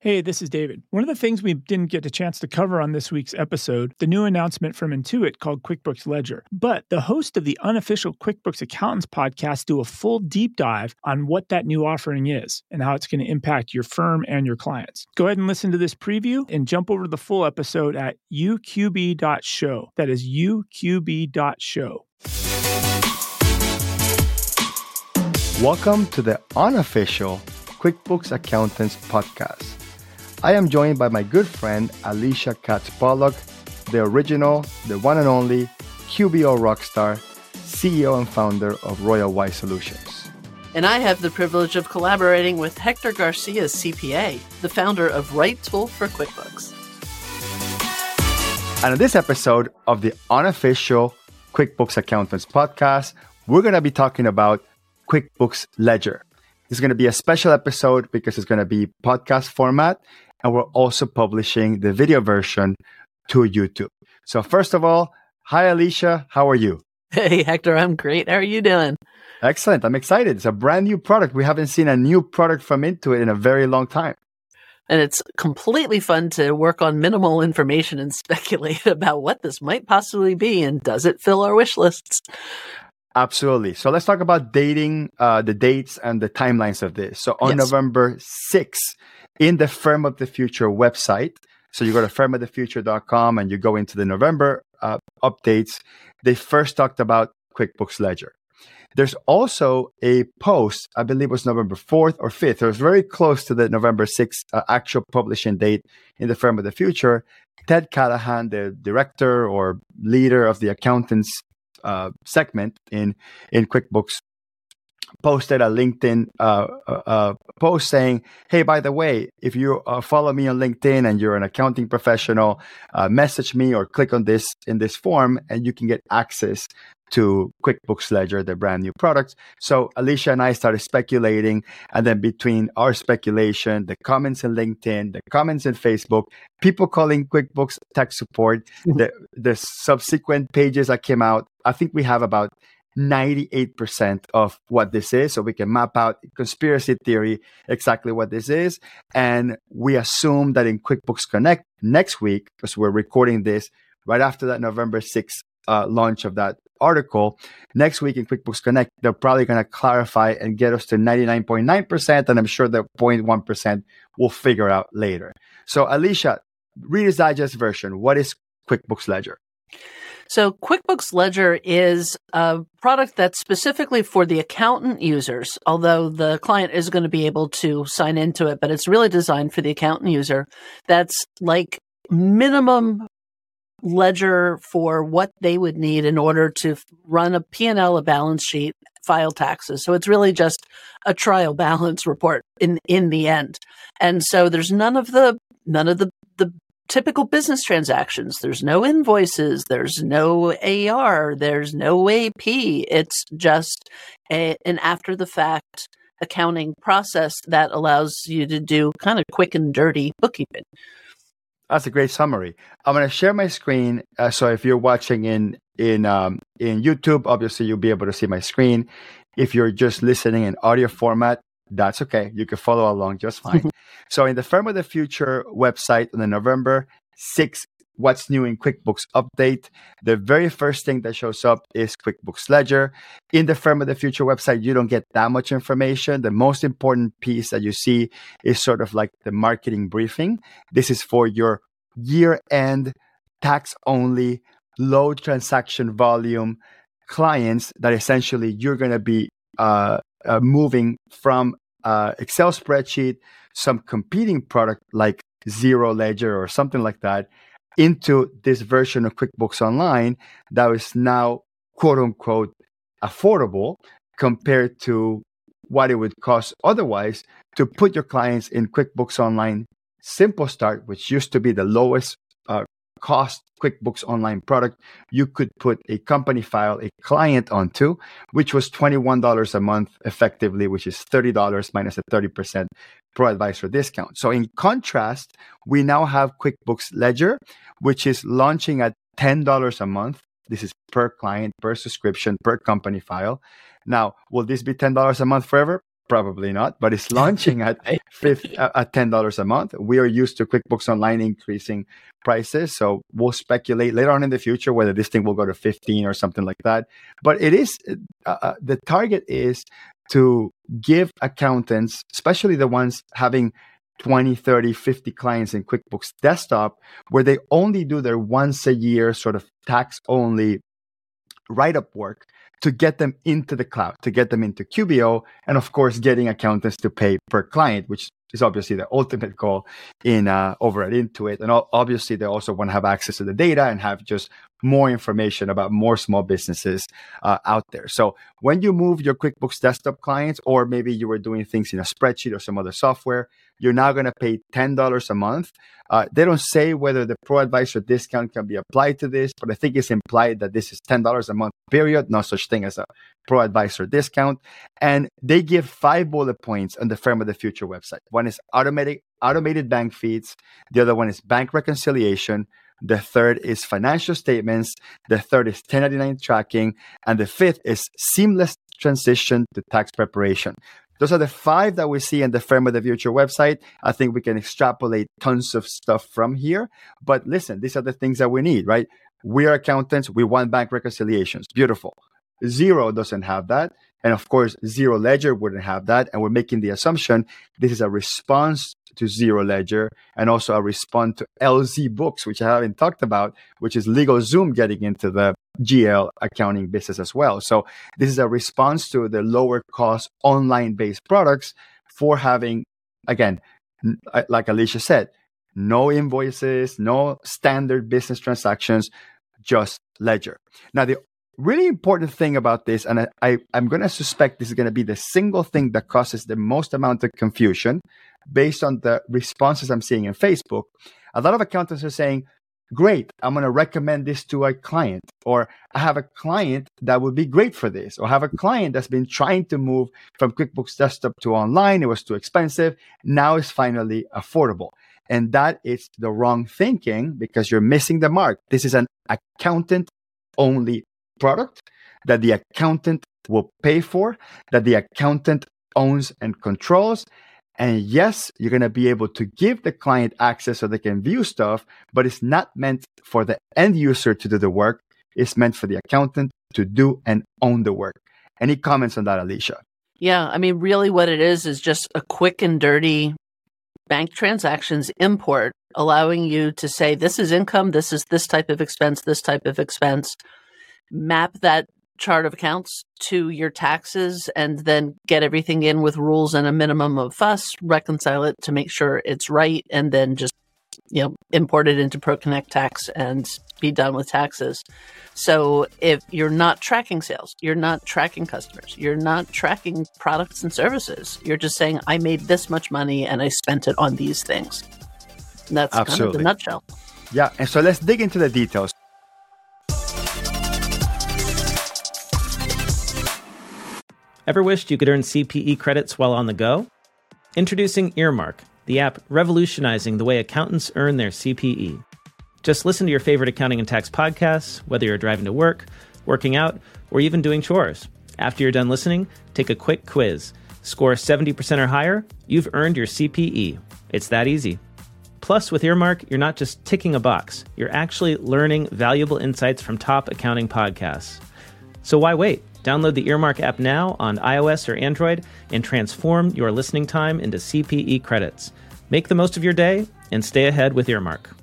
Hey, this is David. One of the things we didn't get a chance to cover on this week's episode, the new announcement from Intuit called QuickBooks Ledger. But the host of the unofficial QuickBooks Accountants podcast do a full deep dive on what that new offering is and how it's going to impact your firm and your clients. Go ahead and listen to this preview and jump over to the full episode at uqb.show. That is uqb.show. Welcome to the unofficial QuickBooks Accountants podcast. I am joined by my good friend Alicia Katz Pollock, the original, the one and only QBO rockstar, CEO and founder of RoyalWise Solutions. And I have the privilege of collaborating with Hector Garcia, CPA, the founder of RightTool for QuickBooks. And in this episode of the unofficial QuickBooks Accountants podcast, we're going to be talking about QuickBooks Ledger. It's going to be a special episode because it's going to be podcast format and we're also publishing the video version to YouTube. So first of all, hi Alicia, how are you? Hey Hector, I'm great. How are you doing? Excellent. I'm excited. It's a brand new product. We haven't seen a new product from Intuit in a very long time. And it's completely fun to work on minimal information and speculate about what this might possibly be and does it fill our wish lists? Absolutely. So let's talk about dating, uh, the dates and the timelines of this. So on yes. November 6th, in the Firm of the Future website. So you go to firmofthefuture.com and you go into the November uh, updates. They first talked about QuickBooks Ledger. There's also a post, I believe it was November 4th or 5th. It was very close to the November 6th uh, actual publishing date in the Firm of the Future. Ted Callahan, the director or leader of the accountants uh, segment in, in QuickBooks, posted a LinkedIn uh, uh, uh, post saying, "Hey, by the way, if you uh, follow me on LinkedIn and you're an accounting professional, uh, message me or click on this in this form, and you can get access." To QuickBooks Ledger, the brand new product. So Alicia and I started speculating, and then between our speculation, the comments in LinkedIn, the comments in Facebook, people calling QuickBooks tech support, mm-hmm. the the subsequent pages that came out, I think we have about 98% of what this is. So we can map out conspiracy theory exactly what this is. And we assume that in QuickBooks Connect next week, because we're recording this right after that November 6th uh, launch of that article, next week in QuickBooks Connect, they're probably going to clarify and get us to 99.9%. And I'm sure that 0.1% we'll figure out later. So, Alicia, Reader's Digest version, what is QuickBooks Ledger? So QuickBooks Ledger is a product that's specifically for the accountant users, although the client is going to be able to sign into it, but it's really designed for the accountant user. That's like minimum ledger for what they would need in order to run a P&L, a balance sheet, file taxes. So it's really just a trial balance report in in the end. And so there's none of the none of the the typical business transactions. There's no invoices, there's no AR, there's no AP. It's just a, an after the fact accounting process that allows you to do kind of quick and dirty bookkeeping. That's a great summary. I'm going to share my screen. Uh, so if you're watching in in um, in YouTube, obviously you'll be able to see my screen. If you're just listening in audio format, that's okay. You can follow along just fine. so in the Firm of the Future website on the November 6th, what's new in QuickBooks update, the very first thing that shows up is QuickBooks Ledger. In the Firm of the Future website, you don't get that much information. The most important piece that you see is sort of like the marketing briefing. This is for your year end tax only low transaction volume clients that essentially you're going to be uh, uh, moving from uh, Excel spreadsheet, some competing product like Xero Ledger or something like that, into this version of QuickBooks Online that is now quote unquote affordable compared to what it would cost otherwise to put your clients in QuickBooks Online Simple Start, which used to be the lowest uh, cost QuickBooks Online product you could put a company file, a client onto, which was $21 a month effectively, which is $30 minus a 30% ProAdvisor discount. So, in contrast, we now have QuickBooks Ledger, which is launching at $10 a month. This is per client, per subscription, per company file. Now, will this be $10 a month forever? Probably not, but it's launching at 50, uh, at ten dollars a month. We are used to QuickBooks Online increasing prices, so we'll speculate later on in the future whether this thing will go to fifteen or something like that. But it is uh, uh the target is to give accountants, especially the ones having 20, 30, 50 clients in QuickBooks Desktop, where they only do their once a year sort of tax only write up work to get them into the cloud, to get them into QBO, and of course, getting accountants to pay per client, which is obviously the ultimate goal in uh, over at Intuit. And obviously, they also want to have access to the data and have just more information about more small businesses uh, out there. So when you move your QuickBooks desktop clients, or maybe you were doing things in a spreadsheet or some other software, you're now going to pay $10 a month. Uh, they don't say whether the ProAdvisor discount can be applied to this, but I think it's implied that this is $10 a month, period. No such thing as a ProAdvisor discount. And they give five bullet points on the Firm of the Future website. One is automatic, automated bank feeds, the other one is bank reconciliation. The third is financial statements. The third is 1099 tracking. And the fifth is seamless transition to tax preparation. Those are the five that we see in the Firm of the Future website. I think we can extrapolate tons of stuff from here. But listen, these are the things that we need, right? We are accountants. We want bank reconciliations. Beautiful. Xero doesn't have that. And of course, Xero Ledger wouldn't have that. And we're making the assumption this is a response to Xero Ledger and also a response to LZ Books, which I haven't talked about, which is LegalZoom getting into the GL accounting business as well. So this is a response to the lower cost online based products for having, again, uh, like Alicia said, no invoices, no standard business transactions, just ledger. Now, the really important thing about this, and I, I, am going to suspect this is going to be the single thing that causes the most amount of confusion based on the responses I'm seeing in Facebook. A lot of accountants are saying, Great, I'm going to recommend this to a client, or I have a client that would be great for this, or I have a client that's been trying to move from QuickBooks Desktop to online. It was too expensive. Now it's finally affordable. And that is the wrong thinking because you're missing the mark. This is an accountant only product that the accountant will pay for, that the accountant owns and controls. And yes, you're going to be able to give the client access so they can view stuff, but it's not meant for the end user to do the work. It's meant for the accountant to do and own the work. Any comments on that, Alicia? Yeah, I mean, really what it is is just a quick and dirty bank transactions import, allowing you to say, this is income, this is this type of expense, this type of expense map that chart of accounts to your taxes and then get everything in with rules and a minimum of fuss, reconcile it to make sure it's right, and then just you know import it into ProConnect Tax and be done with taxes. So if you're not tracking sales, you're not tracking customers, you're not tracking products and services, you're just saying I made this much money and I spent it on these things. And that's Absolutely. kind of the nutshell. Yeah, and so let's dig into the details. Ever wished you could earn CPE credits while on the go? Introducing Earmark, the app revolutionizing the way accountants earn their CPE. Just listen to your favorite accounting and tax podcasts, whether you're driving to work, working out, or even doing chores. After you're done listening, take a quick quiz. Score 70% or higher, you've earned your CPE. It's that easy. Plus, with Earmark, you're not just ticking a box, you're actually learning valuable insights from top accounting podcasts. So why wait? Download the Earmark app now on iOS or Android and transform your listening time into CPE credits. Make the most of your day and stay ahead with Earmark.